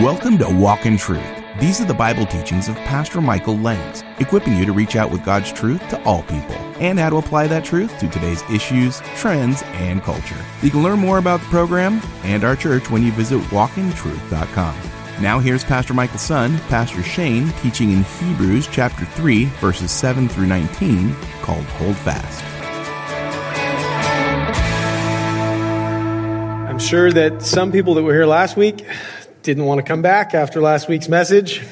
Welcome to Walk in Truth. These are the Bible teachings of Pastor Michael Lantz, equipping you to reach out with God's truth to all people and how to apply that truth to today's issues, trends, and culture. You can learn more about the program and our church when you visit walkintruth.com. Now here's Pastor Michael's son, Pastor Shane, teaching in Hebrews chapter 3, verses 7 through 19, called Hold Fast. I'm sure that some people that were here last week didn't want to come back after last week's message.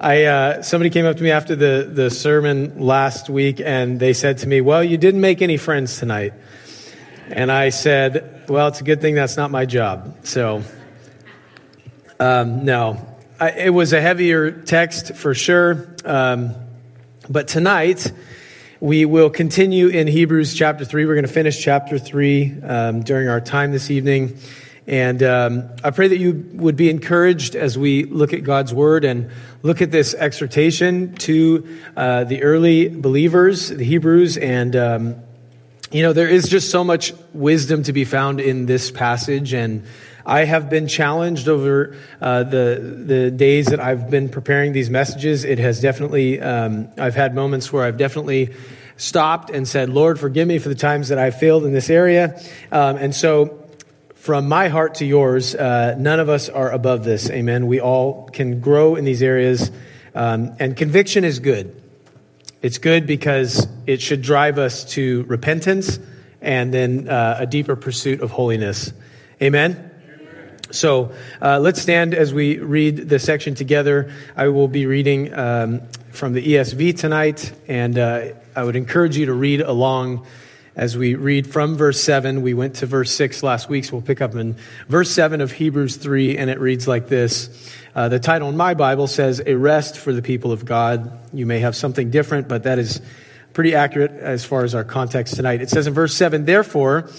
I uh, somebody came up to me after the the sermon last week and they said to me, "Well, you didn't make any friends tonight." And I said, "Well, it's a good thing that's not my job." So, um, no, I, it was a heavier text for sure. Um, but tonight we will continue in Hebrews chapter three. We're going to finish chapter three um, during our time this evening. And um, I pray that you would be encouraged as we look at God's word and look at this exhortation to uh, the early believers, the Hebrews. And, um, you know, there is just so much wisdom to be found in this passage. And I have been challenged over uh, the, the days that I've been preparing these messages. It has definitely, um, I've had moments where I've definitely stopped and said, Lord, forgive me for the times that I failed in this area. Um, and so from my heart to yours, uh, none of us are above this. Amen. We all can grow in these areas. Um, and conviction is good. It's good because it should drive us to repentance and then uh, a deeper pursuit of holiness. Amen. So uh, let's stand as we read the section together. I will be reading um, from the ESV tonight, and uh, I would encourage you to read along as we read from verse 7. We went to verse 6 last week, so we'll pick up in verse 7 of Hebrews 3, and it reads like this. Uh, the title in my Bible says, A Rest for the People of God. You may have something different, but that is pretty accurate as far as our context tonight. It says in verse 7, Therefore,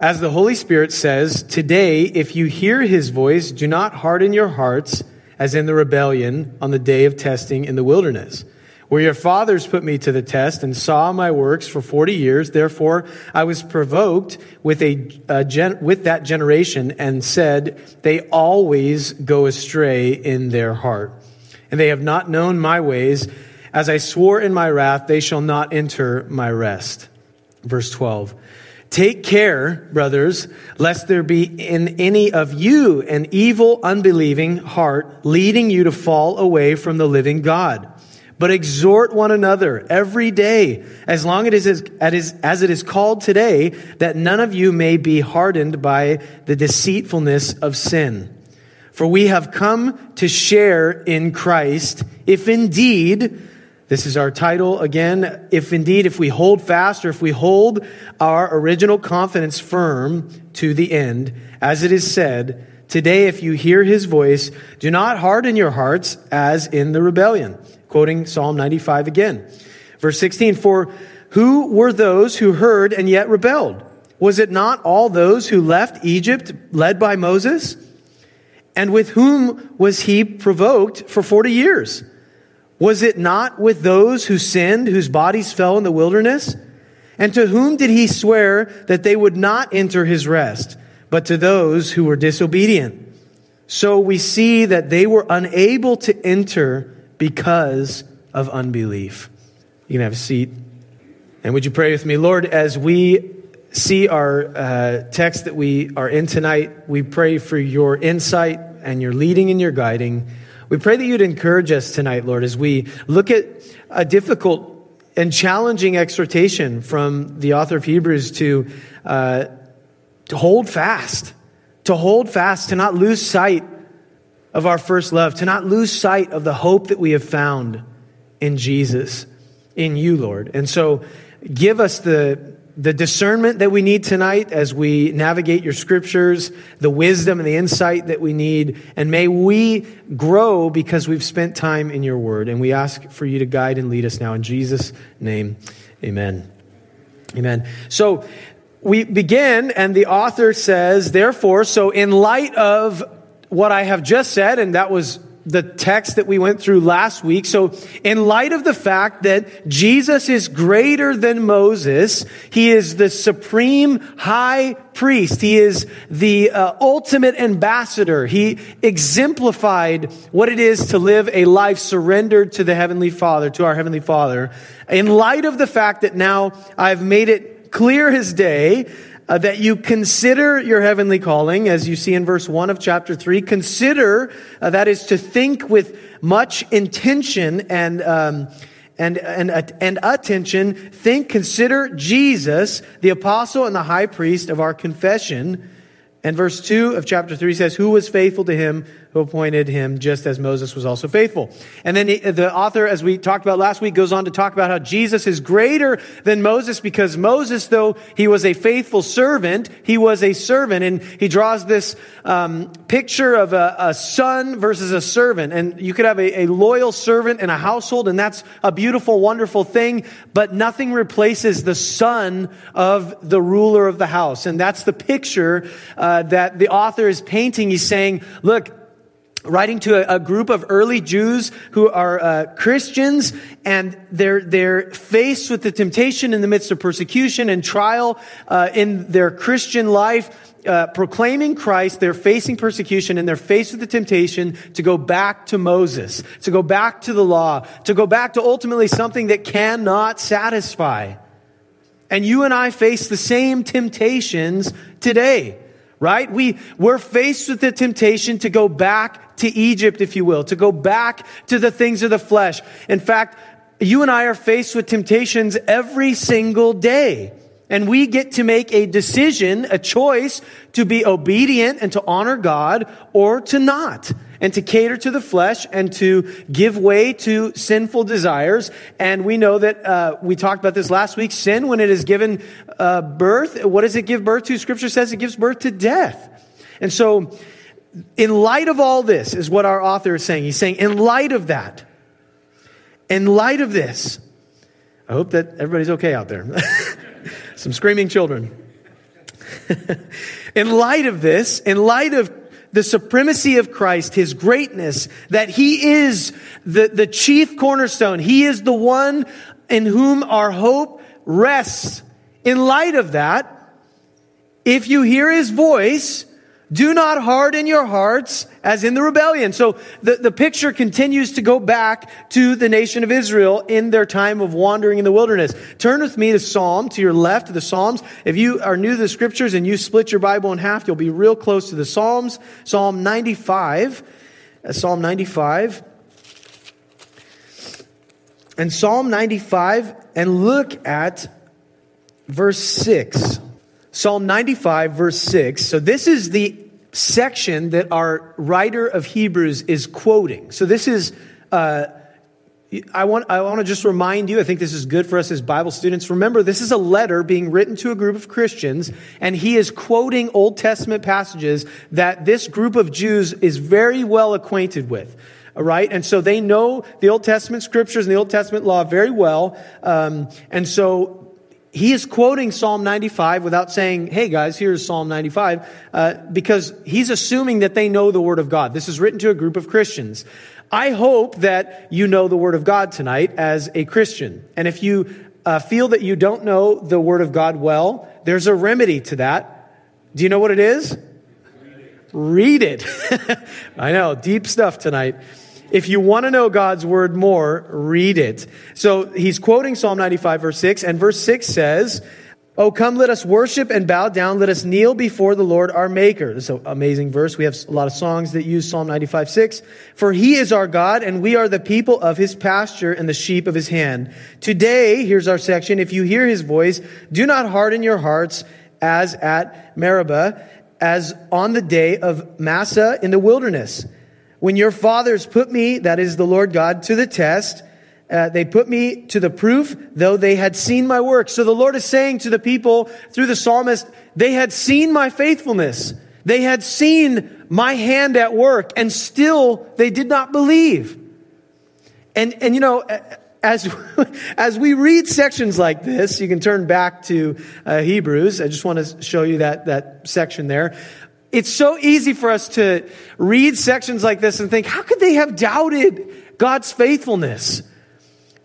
as the Holy Spirit says, Today, if you hear his voice, do not harden your hearts as in the rebellion on the day of testing in the wilderness where your fathers put me to the test and saw my works for 40 years. Therefore, I was provoked with, a, a gen, with that generation and said, They always go astray in their heart. And they have not known my ways. As I swore in my wrath, they shall not enter my rest. Verse 12. Take care, brothers, lest there be in any of you an evil, unbelieving heart leading you to fall away from the living God. But exhort one another every day, as long as it is as it is called today, that none of you may be hardened by the deceitfulness of sin. For we have come to share in Christ, if indeed, this is our title again, if indeed, if we hold fast or if we hold our original confidence firm to the end, as it is said, Today, if you hear his voice, do not harden your hearts as in the rebellion quoting Psalm 95 again. Verse 16, for who were those who heard and yet rebelled? Was it not all those who left Egypt led by Moses? And with whom was he provoked for 40 years? Was it not with those who sinned, whose bodies fell in the wilderness? And to whom did he swear that they would not enter his rest, but to those who were disobedient? So we see that they were unable to enter because of unbelief. You can have a seat. And would you pray with me? Lord, as we see our uh, text that we are in tonight, we pray for your insight and your leading and your guiding. We pray that you'd encourage us tonight, Lord, as we look at a difficult and challenging exhortation from the author of Hebrews to, uh, to hold fast, to hold fast, to not lose sight of our first love, to not lose sight of the hope that we have found in Jesus, in you, Lord. And so give us the, the discernment that we need tonight as we navigate your scriptures, the wisdom and the insight that we need. And may we grow because we've spent time in your word. And we ask for you to guide and lead us now in Jesus' name. Amen. Amen. So we begin, and the author says, therefore, so in light of what I have just said, and that was the text that we went through last week. So, in light of the fact that Jesus is greater than Moses, he is the supreme high priest, he is the uh, ultimate ambassador. He exemplified what it is to live a life surrendered to the Heavenly Father, to our Heavenly Father. In light of the fact that now I've made it clear as day uh, that you consider your heavenly calling, as you see in verse 1 of chapter 3. Consider, uh, that is to think with much intention and, um, and, and, and attention. Think, consider Jesus, the apostle and the high priest of our confession. And verse 2 of chapter 3 says, Who was faithful to him who appointed him just as Moses was also faithful. And then the author, as we talked about last week, goes on to talk about how Jesus is greater than Moses because Moses, though he was a faithful servant, he was a servant. And he draws this um, picture of a, a, son versus a servant. And you could have a, a loyal servant in a household, and that's a beautiful, wonderful thing, but nothing replaces the son of the ruler of the house. And that's the picture uh, that the author is painting. He's saying, look, writing to a, a, group of early Jews who are uh, Christians, and they're they're faced with the temptation in the midst of persecution and trial uh, in their Christian life. Uh, proclaiming Christ, they're facing persecution and they're faced with the temptation to go back to Moses, to go back to the law, to go back to ultimately something that cannot satisfy. And you and I face the same temptations today right? We, we're faced with the temptation to go back to Egypt, if you will, to go back to the things of the flesh. In fact, you and I are faced with temptations every single day. And we get to make a decision, a choice to be obedient and to honor God or to not and to cater to the flesh and to give way to sinful desires. And we know that uh, we talked about this last week. Sin, when it is given uh, birth, what does it give birth to? Scripture says it gives birth to death. And so, in light of all this, is what our author is saying. He's saying, in light of that, in light of this, I hope that everybody's okay out there. Some screaming children. in light of this, in light of the supremacy of Christ, His greatness, that He is the, the chief cornerstone. He is the one in whom our hope rests. In light of that, if you hear His voice, do not harden your hearts as in the rebellion. So the, the picture continues to go back to the nation of Israel in their time of wandering in the wilderness. Turn with me to Psalm, to your left the Psalms. If you are new to the scriptures and you split your Bible in half, you'll be real close to the Psalms. Psalm 95. Uh, Psalm 95. And Psalm 95, and look at verse 6. Psalm 95, verse 6. So this is the section that our writer of Hebrews is quoting. So this is, uh, I want, I want to just remind you, I think this is good for us as Bible students. Remember, this is a letter being written to a group of Christians, and he is quoting Old Testament passages that this group of Jews is very well acquainted with. All right? And so they know the Old Testament scriptures and the Old Testament law very well. Um, and so he is quoting Psalm 95 without saying, hey guys, here's Psalm 95, uh, because he's assuming that they know the Word of God. This is written to a group of Christians. I hope that you know the Word of God tonight as a Christian. And if you uh, feel that you don't know the Word of God well, there's a remedy to that. Do you know what it is? Read it. I know, deep stuff tonight. If you want to know God's word more, read it. So he's quoting Psalm 95 verse 6 and verse 6 says, Oh, come, let us worship and bow down. Let us kneel before the Lord our Maker. This is an amazing verse. We have a lot of songs that use Psalm 95, 6. For he is our God, and we are the people of his pasture and the sheep of his hand. Today, here's our section. If you hear his voice, do not harden your hearts as at Meribah, as on the day of Massah in the wilderness when your fathers put me, that is the Lord God, to the test, uh, they put me to the proof, though they had seen my work. So the Lord is saying to the people through the psalmist, they had seen my faithfulness. They had seen my hand at work, and still they did not believe. And, and you know, as, as we read sections like this, you can turn back to uh, Hebrews. I just want to show you that, that section there it's so easy for us to read sections like this and think, how could they have doubted God's faithfulness?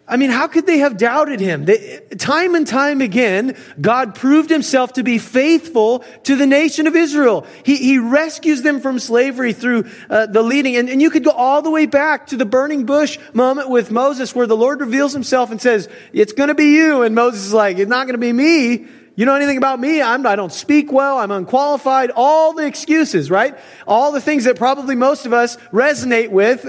I mean, how could they have doubted him? They, time and time again, God proved himself to be faithful to the nation of Israel. He, he rescues them from slavery through uh, the leading. And, and you could go all the way back to the burning bush moment with Moses where the Lord reveals himself and says, it's going to be you. And Moses is like, it's not going to be me. You know anything about me? I'm, I don't speak well. I'm unqualified. All the excuses, right? All the things that probably most of us resonate with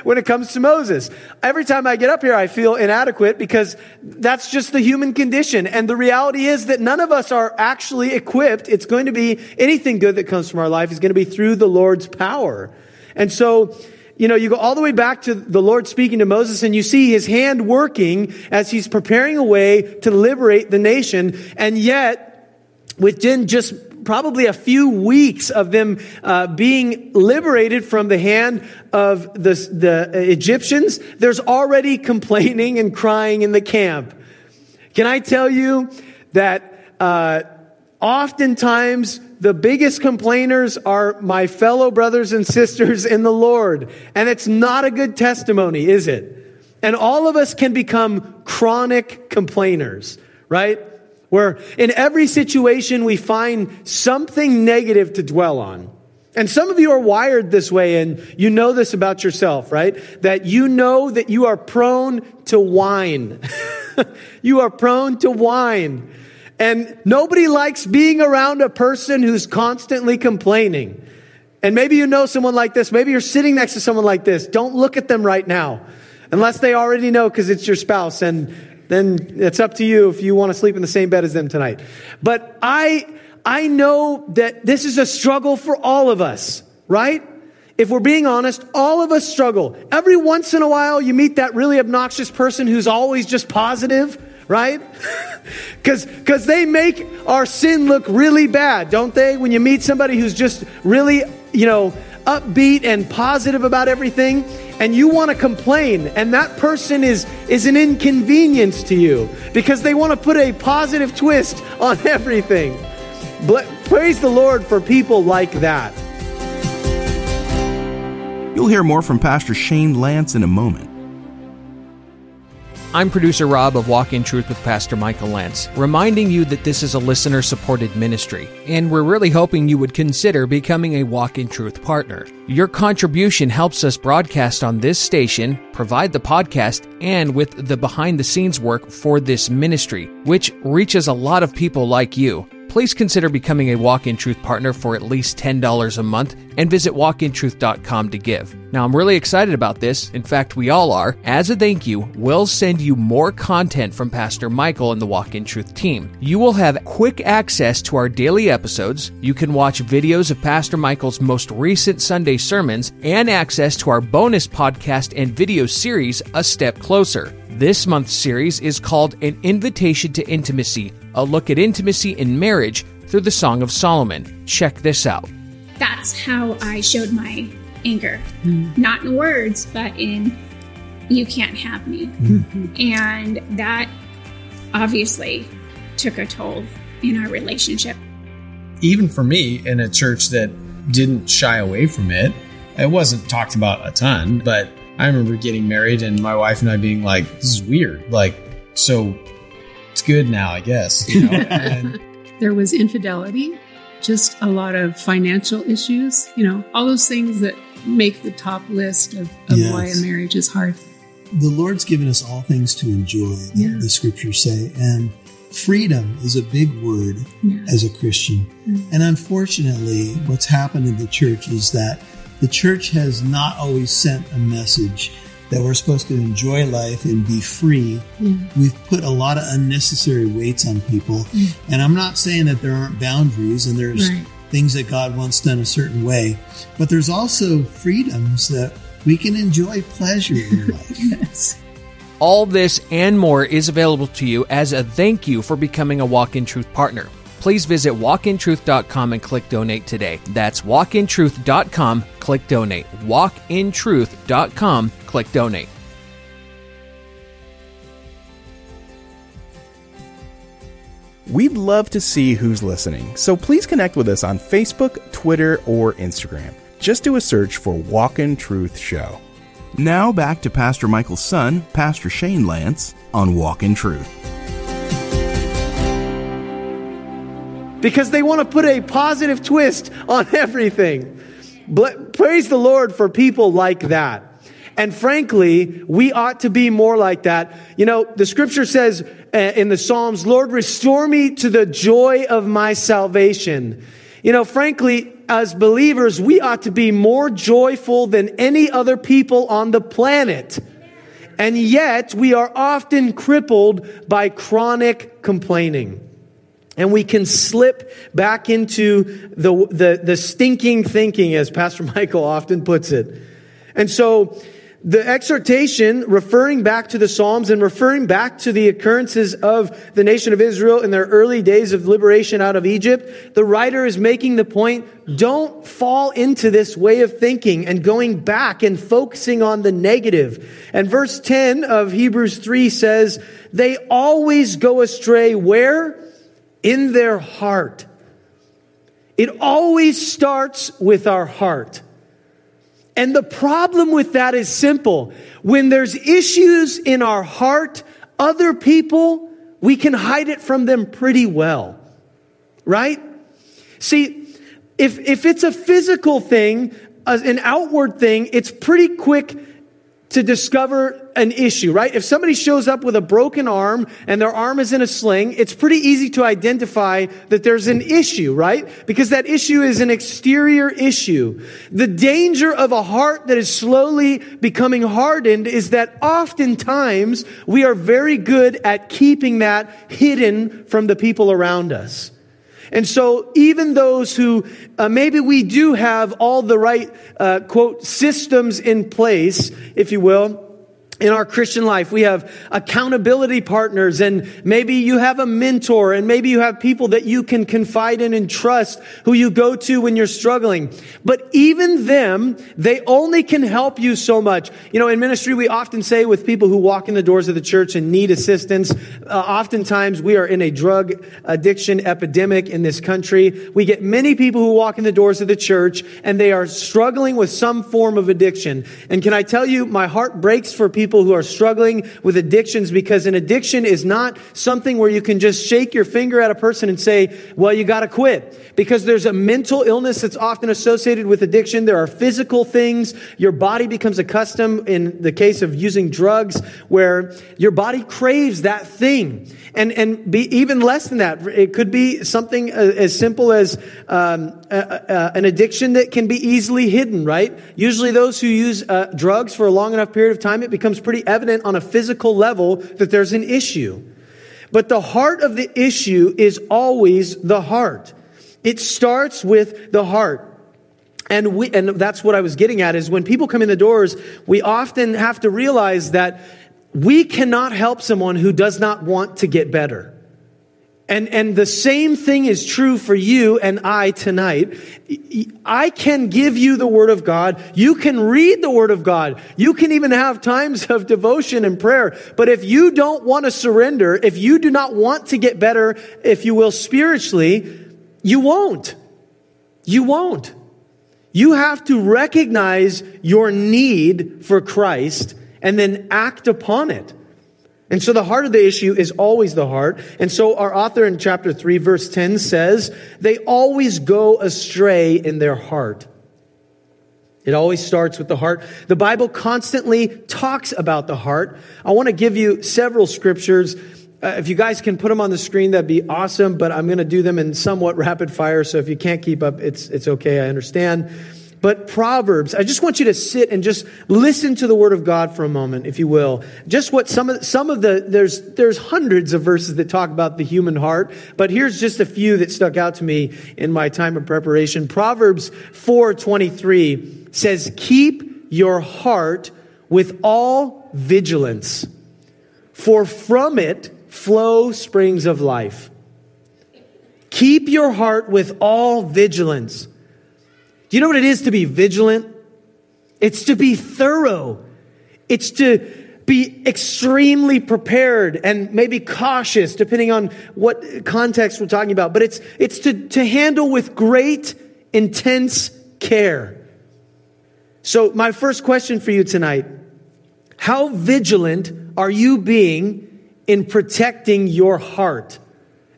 when it comes to Moses. Every time I get up here, I feel inadequate because that's just the human condition. And the reality is that none of us are actually equipped. It's going to be anything good that comes from our life is going to be through the Lord's power. And so, you know, you go all the way back to the Lord speaking to Moses and you see his hand working as he's preparing a way to liberate the nation. And yet, within just probably a few weeks of them uh, being liberated from the hand of the, the Egyptians, there's already complaining and crying in the camp. Can I tell you that uh, oftentimes the biggest complainers are my fellow brothers and sisters in the Lord. And it's not a good testimony, is it? And all of us can become chronic complainers, right? Where in every situation we find something negative to dwell on. And some of you are wired this way and you know this about yourself, right? That you know that you are prone to whine. you are prone to whine. And nobody likes being around a person who's constantly complaining. And maybe you know someone like this. Maybe you're sitting next to someone like this. Don't look at them right now. Unless they already know because it's your spouse. And then it's up to you if you want to sleep in the same bed as them tonight. But I, I know that this is a struggle for all of us, right? If we're being honest, all of us struggle. Every once in a while, you meet that really obnoxious person who's always just positive right? Because because they make our sin look really bad, don't they? When you meet somebody who's just really, you know, upbeat and positive about everything, and you want to complain, and that person is is an inconvenience to you because they want to put a positive twist on everything. Praise the Lord for people like that. You'll hear more from Pastor Shane Lantz in a moment. I'm producer Rob of Walk in Truth with Pastor Michael Lantz, reminding you that this is a listener supported ministry, and we're really hoping you would consider becoming a Walk in Truth partner. Your contribution helps us broadcast on this station, provide the podcast, and with the behind the scenes work for this ministry, which reaches a lot of people like you please consider becoming a Walk in Truth partner for at least $10 a month and visit walkintruth.com to give. Now, I'm really excited about this. In fact, we all are. As a thank you, we'll send you more content from Pastor Michael and the Walk in Truth team. You will have quick access to our daily episodes. You can watch videos of Pastor Michael's most recent Sunday sermons and access to our bonus podcast and video series, A Step Closer. This month's series is called An Invitation to Intimacy, a look at intimacy in marriage through the Song of Solomon. Check this out. That's how I showed my anger. Mm. Not in words, but in you can't have me. Mm-hmm. And that obviously took a toll in our relationship. Even for me, in a church that didn't shy away from it, it wasn't talked about a ton, but I remember getting married and my wife and I being like, this is weird. Like, so it's good now, I guess. You know? and, there was infidelity, just a lot of financial issues, you know, all those things that make the top list of, of yes. why a marriage is hard. The Lord's given us all things to enjoy, yeah. the scriptures say. And freedom is a big word yeah. as a Christian. Mm-hmm. And unfortunately, what's happened in the church is that the church has not always sent a message that we're supposed to enjoy life and be free. We've put a lot of unnecessary weights on people. And I'm not saying that there aren't boundaries and there's right. things that God wants done a certain way, but there's also freedoms that we can enjoy pleasure in life. yes. All this and more is available to you as a thank you for becoming a Walk in Truth partner please visit walkintruth.com and click donate today. That's walkintruth.com, click donate. Walkintruth.com, click donate. We'd love to see who's listening, so please connect with us on Facebook, Twitter, or Instagram. Just do a search for Walk in Truth Show. Now back to Pastor Michael's son, Pastor Shane Lantz, on Walk in Truth. Because they want to put a positive twist on everything. Praise the Lord for people like that. And frankly, we ought to be more like that. You know, the scripture says uh, in the Psalms, Lord, restore me to the joy of my salvation. You know, frankly, as believers, we ought to be more joyful than any other people on the planet. And yet, we are often crippled by chronic complaining. And we can slip back into the, the, the stinking thinking, as Pastor Michael often puts it. And so, the exhortation referring back to the Psalms and referring back to the occurrences of the nation of Israel in their early days of liberation out of Egypt, the writer is making the point, don't fall into this way of thinking and going back and focusing on the negative. And verse 10 of Hebrews 3 says, they always go astray where? In their heart. It always starts with our heart. And the problem with that is simple. When there's issues in our heart, other people, we can hide it from them pretty well. Right? See, if, if it's a physical thing, an outward thing, it's pretty quick to discover an issue, right? If somebody shows up with a broken arm and their arm is in a sling, it's pretty easy to identify that there's an issue, right? Because that issue is an exterior issue. The danger of a heart that is slowly becoming hardened is that oftentimes we are very good at keeping that hidden from the people around us. And so even those who uh, maybe we do have all the right, uh, quote, systems in place, if you will, in our Christian life. We have accountability partners and maybe you have a mentor and maybe you have people that you can confide in and trust who you go to when you're struggling. But even them, they only can help you so much. You know, in ministry, we often say with people who walk in the doors of the church and need assistance, uh, oftentimes we are in a drug addiction epidemic in this country. We get many people who walk in the doors of the church and they are struggling with some form of addiction. And can I tell you, my heart breaks for people people who are struggling with addictions because an addiction is not something where you can just shake your finger at a person and say, well, you got to quit. Because there's a mental illness that's often associated with addiction. There are physical things. Your body becomes accustomed in the case of using drugs where your body craves that thing. And, and be even less than that. It could be something uh, as simple as um, an addiction that can be easily hidden, right? Usually those who use uh, drugs for a long enough period of time, it becomes pretty evident on a physical level that there's an issue. But the heart of the issue is always the heart. It starts with the heart. And we, and that's what I was getting at is when people come in the doors, we often have to realize that we cannot help someone who does not want to get better. And, and the same thing is true for you and I tonight. I can give you the Word of God. You can read the Word of God. You can even have times of devotion and prayer. But if you don't want to surrender, if you do not want to get better, if you will, spiritually, you won't. You won't. You have to recognize your need for Christ and then act upon it. And so the heart of the issue is always the heart. And so our author in chapter 3, verse 10 says, they always go astray in their heart. It always starts with the heart. The Bible constantly talks about the heart. I want to give you several scriptures. Uh, if you guys can put them on the screen, that'd be awesome, but I'm going to do them in somewhat rapid fire. So if you can't keep up, it's, it's okay. I understand. But Proverbs, I just want you to sit and just listen to the word of God for a moment, if you will. Just what some of, some of the, there's, there's hundreds of verses that talk about the human heart, but here's just a few that stuck out to me in my time of preparation. Proverbs 4.23 says, keep your heart with all vigilance, for from it flow springs of life. Keep your heart with all vigilance do you know what it is to be vigilant? It's to be thorough. It's to be extremely prepared and maybe cautious depending on what context we're talking about but it's it's to, to handle with great intense care so my first question for you tonight how vigilant are you being in protecting your heart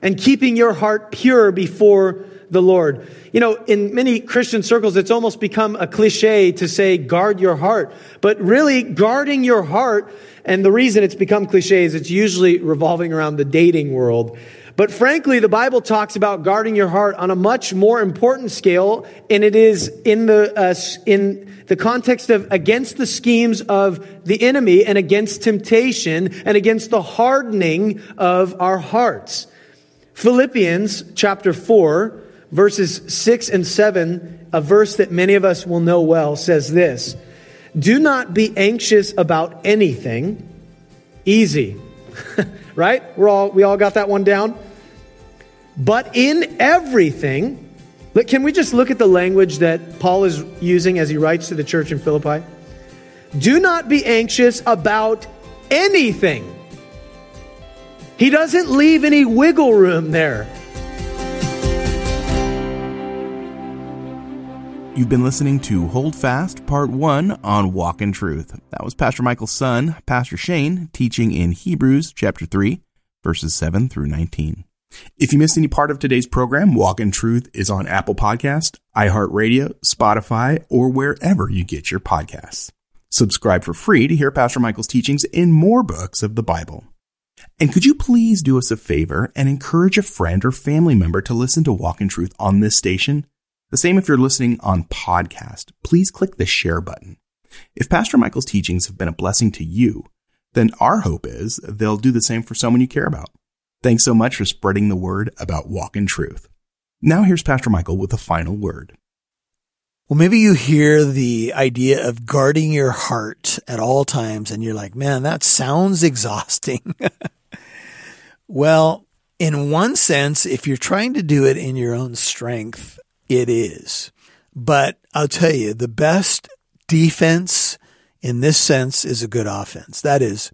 and keeping your heart pure before the Lord. You know, in many Christian circles, it's almost become a cliche to say, guard your heart. But really, guarding your heart, and the reason it's become cliche is it's usually revolving around the dating world. But frankly, the Bible talks about guarding your heart on a much more important scale, and it is in the, uh, in the context of against the schemes of the enemy and against temptation and against the hardening of our hearts. Philippians chapter 4, verses 6 and 7, a verse that many of us will know well, says this Do not be anxious about anything. Easy. right? We're all, we all got that one down. But in everything, can we just look at the language that Paul is using as he writes to the church in Philippi? Do not be anxious about anything. He doesn't leave any wiggle room there. You've been listening to Hold Fast, Part 1 on Walk in Truth. That was Pastor Michael's son, Pastor Shane, teaching in Hebrews chapter 3, verses 7 through 19. If you missed any part of today's program, Walk in Truth is on Apple Podcast, iHeartRadio, Spotify, or wherever you get your podcasts. Subscribe for free to hear Pastor Michael's teachings in more books of the Bible. And could you please do us a favor and encourage a friend or family member to listen to Walk in Truth on this station? The same if you're listening on podcast. Please click the share button. If Pastor Michael's teachings have been a blessing to you, then our hope is they'll do the same for someone you care about. Thanks so much for spreading the word about Walk in Truth. Now here's Pastor Michael with a final word. Well, maybe you hear the idea of guarding your heart at all times and you're like, man, that sounds exhausting. well, in one sense, if you're trying to do it in your own strength, it is. But I'll tell you, the best defense in this sense is a good offense. That is,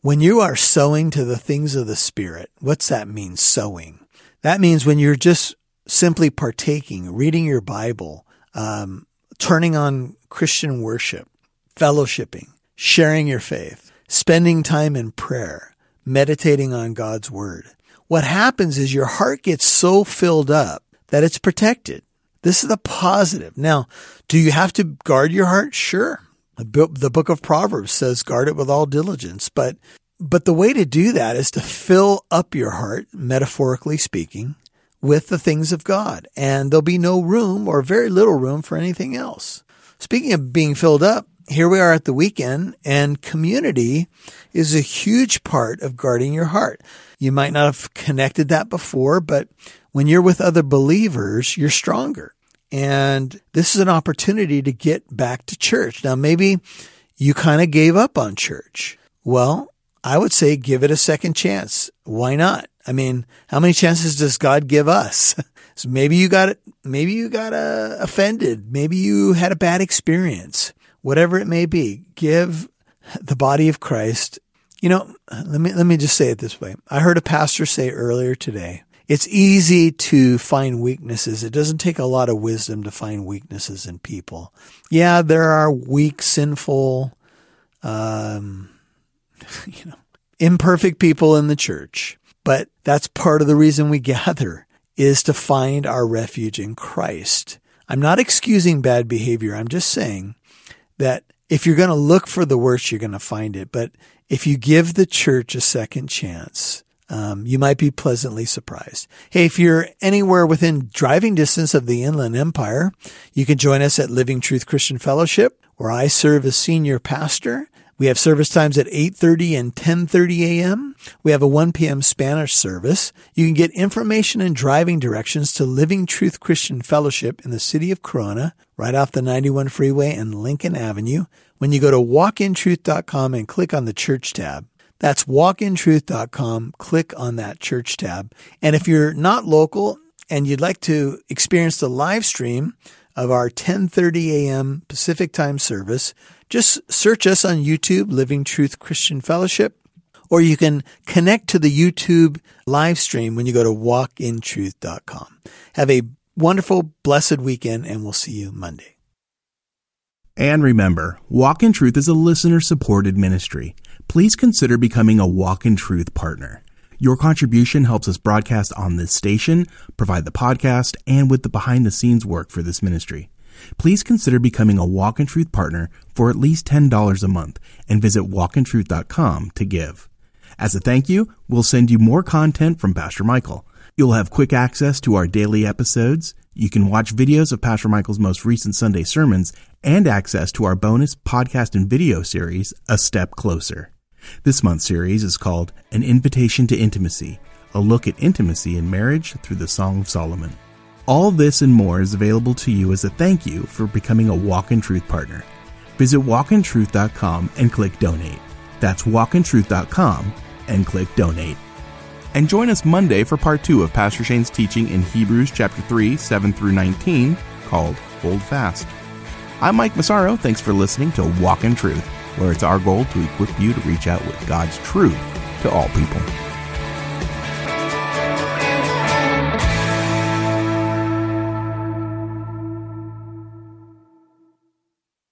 when you are sowing to the things of the Spirit, what's that mean, sowing? That means when you're just simply partaking, reading your Bible, um, turning on Christian worship, fellowshipping, sharing your faith, spending time in prayer, meditating on God's word. What happens is your heart gets so filled up that it's protected. This is the positive. Now, do you have to guard your heart? Sure. The book of Proverbs says guard it with all diligence, but but the way to do that is to fill up your heart, metaphorically speaking, with the things of God, and there'll be no room or very little room for anything else. Speaking of being filled up, here we are at the weekend, and community is a huge part of guarding your heart. You might not have connected that before, but when you're with other believers, you're stronger. And this is an opportunity to get back to church. Now, maybe you kind of gave up on church. Well, I would say give it a second chance. Why not? I mean, how many chances does God give us? so maybe you got it maybe you got uh, offended. Maybe you had a bad experience. Whatever it may be, give the body of Christ. You know, let me let me just say it this way. I heard a pastor say earlier today it's easy to find weaknesses. It doesn't take a lot of wisdom to find weaknesses in people. Yeah, there are weak, sinful, um, you know, imperfect people in the church, but that's part of the reason we gather is to find our refuge in Christ. I'm not excusing bad behavior. I'm just saying that if you're going to look for the worst, you're going to find it. But if you give the church a second chance, um, you might be pleasantly surprised. Hey, if you're anywhere within driving distance of the Inland Empire, you can join us at Living Truth Christian Fellowship, where I serve as senior pastor. We have service times at 8:30 and 10:30 a.m. We have a 1 p.m. Spanish service. You can get information and driving directions to Living Truth Christian Fellowship in the city of Corona, right off the 91 freeway and Lincoln Avenue, when you go to walkintruth.com and click on the church tab. That's walkintruth.com. Click on that church tab. And if you're not local and you'd like to experience the live stream of our 10:30 a.m. Pacific Time service. Just search us on YouTube, Living Truth Christian Fellowship, or you can connect to the YouTube live stream when you go to walkintruth.com. Have a wonderful, blessed weekend, and we'll see you Monday. And remember, Walk in Truth is a listener supported ministry. Please consider becoming a Walk in Truth partner. Your contribution helps us broadcast on this station, provide the podcast, and with the behind the scenes work for this ministry. Please consider becoming a Walk in Truth partner for at least $10 a month and visit walkintruth.com to give. As a thank you, we'll send you more content from Pastor Michael. You'll have quick access to our daily episodes. You can watch videos of Pastor Michael's most recent Sunday sermons and access to our bonus podcast and video series, A Step Closer. This month's series is called An Invitation to Intimacy, a look at intimacy in marriage through the Song of Solomon. All this and more is available to you as a thank you for becoming a Walk in Truth partner. Visit walkintruth.com and click donate. That's walkintruth.com and click donate. And join us Monday for part two of Pastor Shane's teaching in Hebrews chapter 3, 7 through 19, called Hold Fast. I'm Mike Massaro. Thanks for listening to Walk in Truth, where it's our goal to equip you to reach out with God's truth to all people.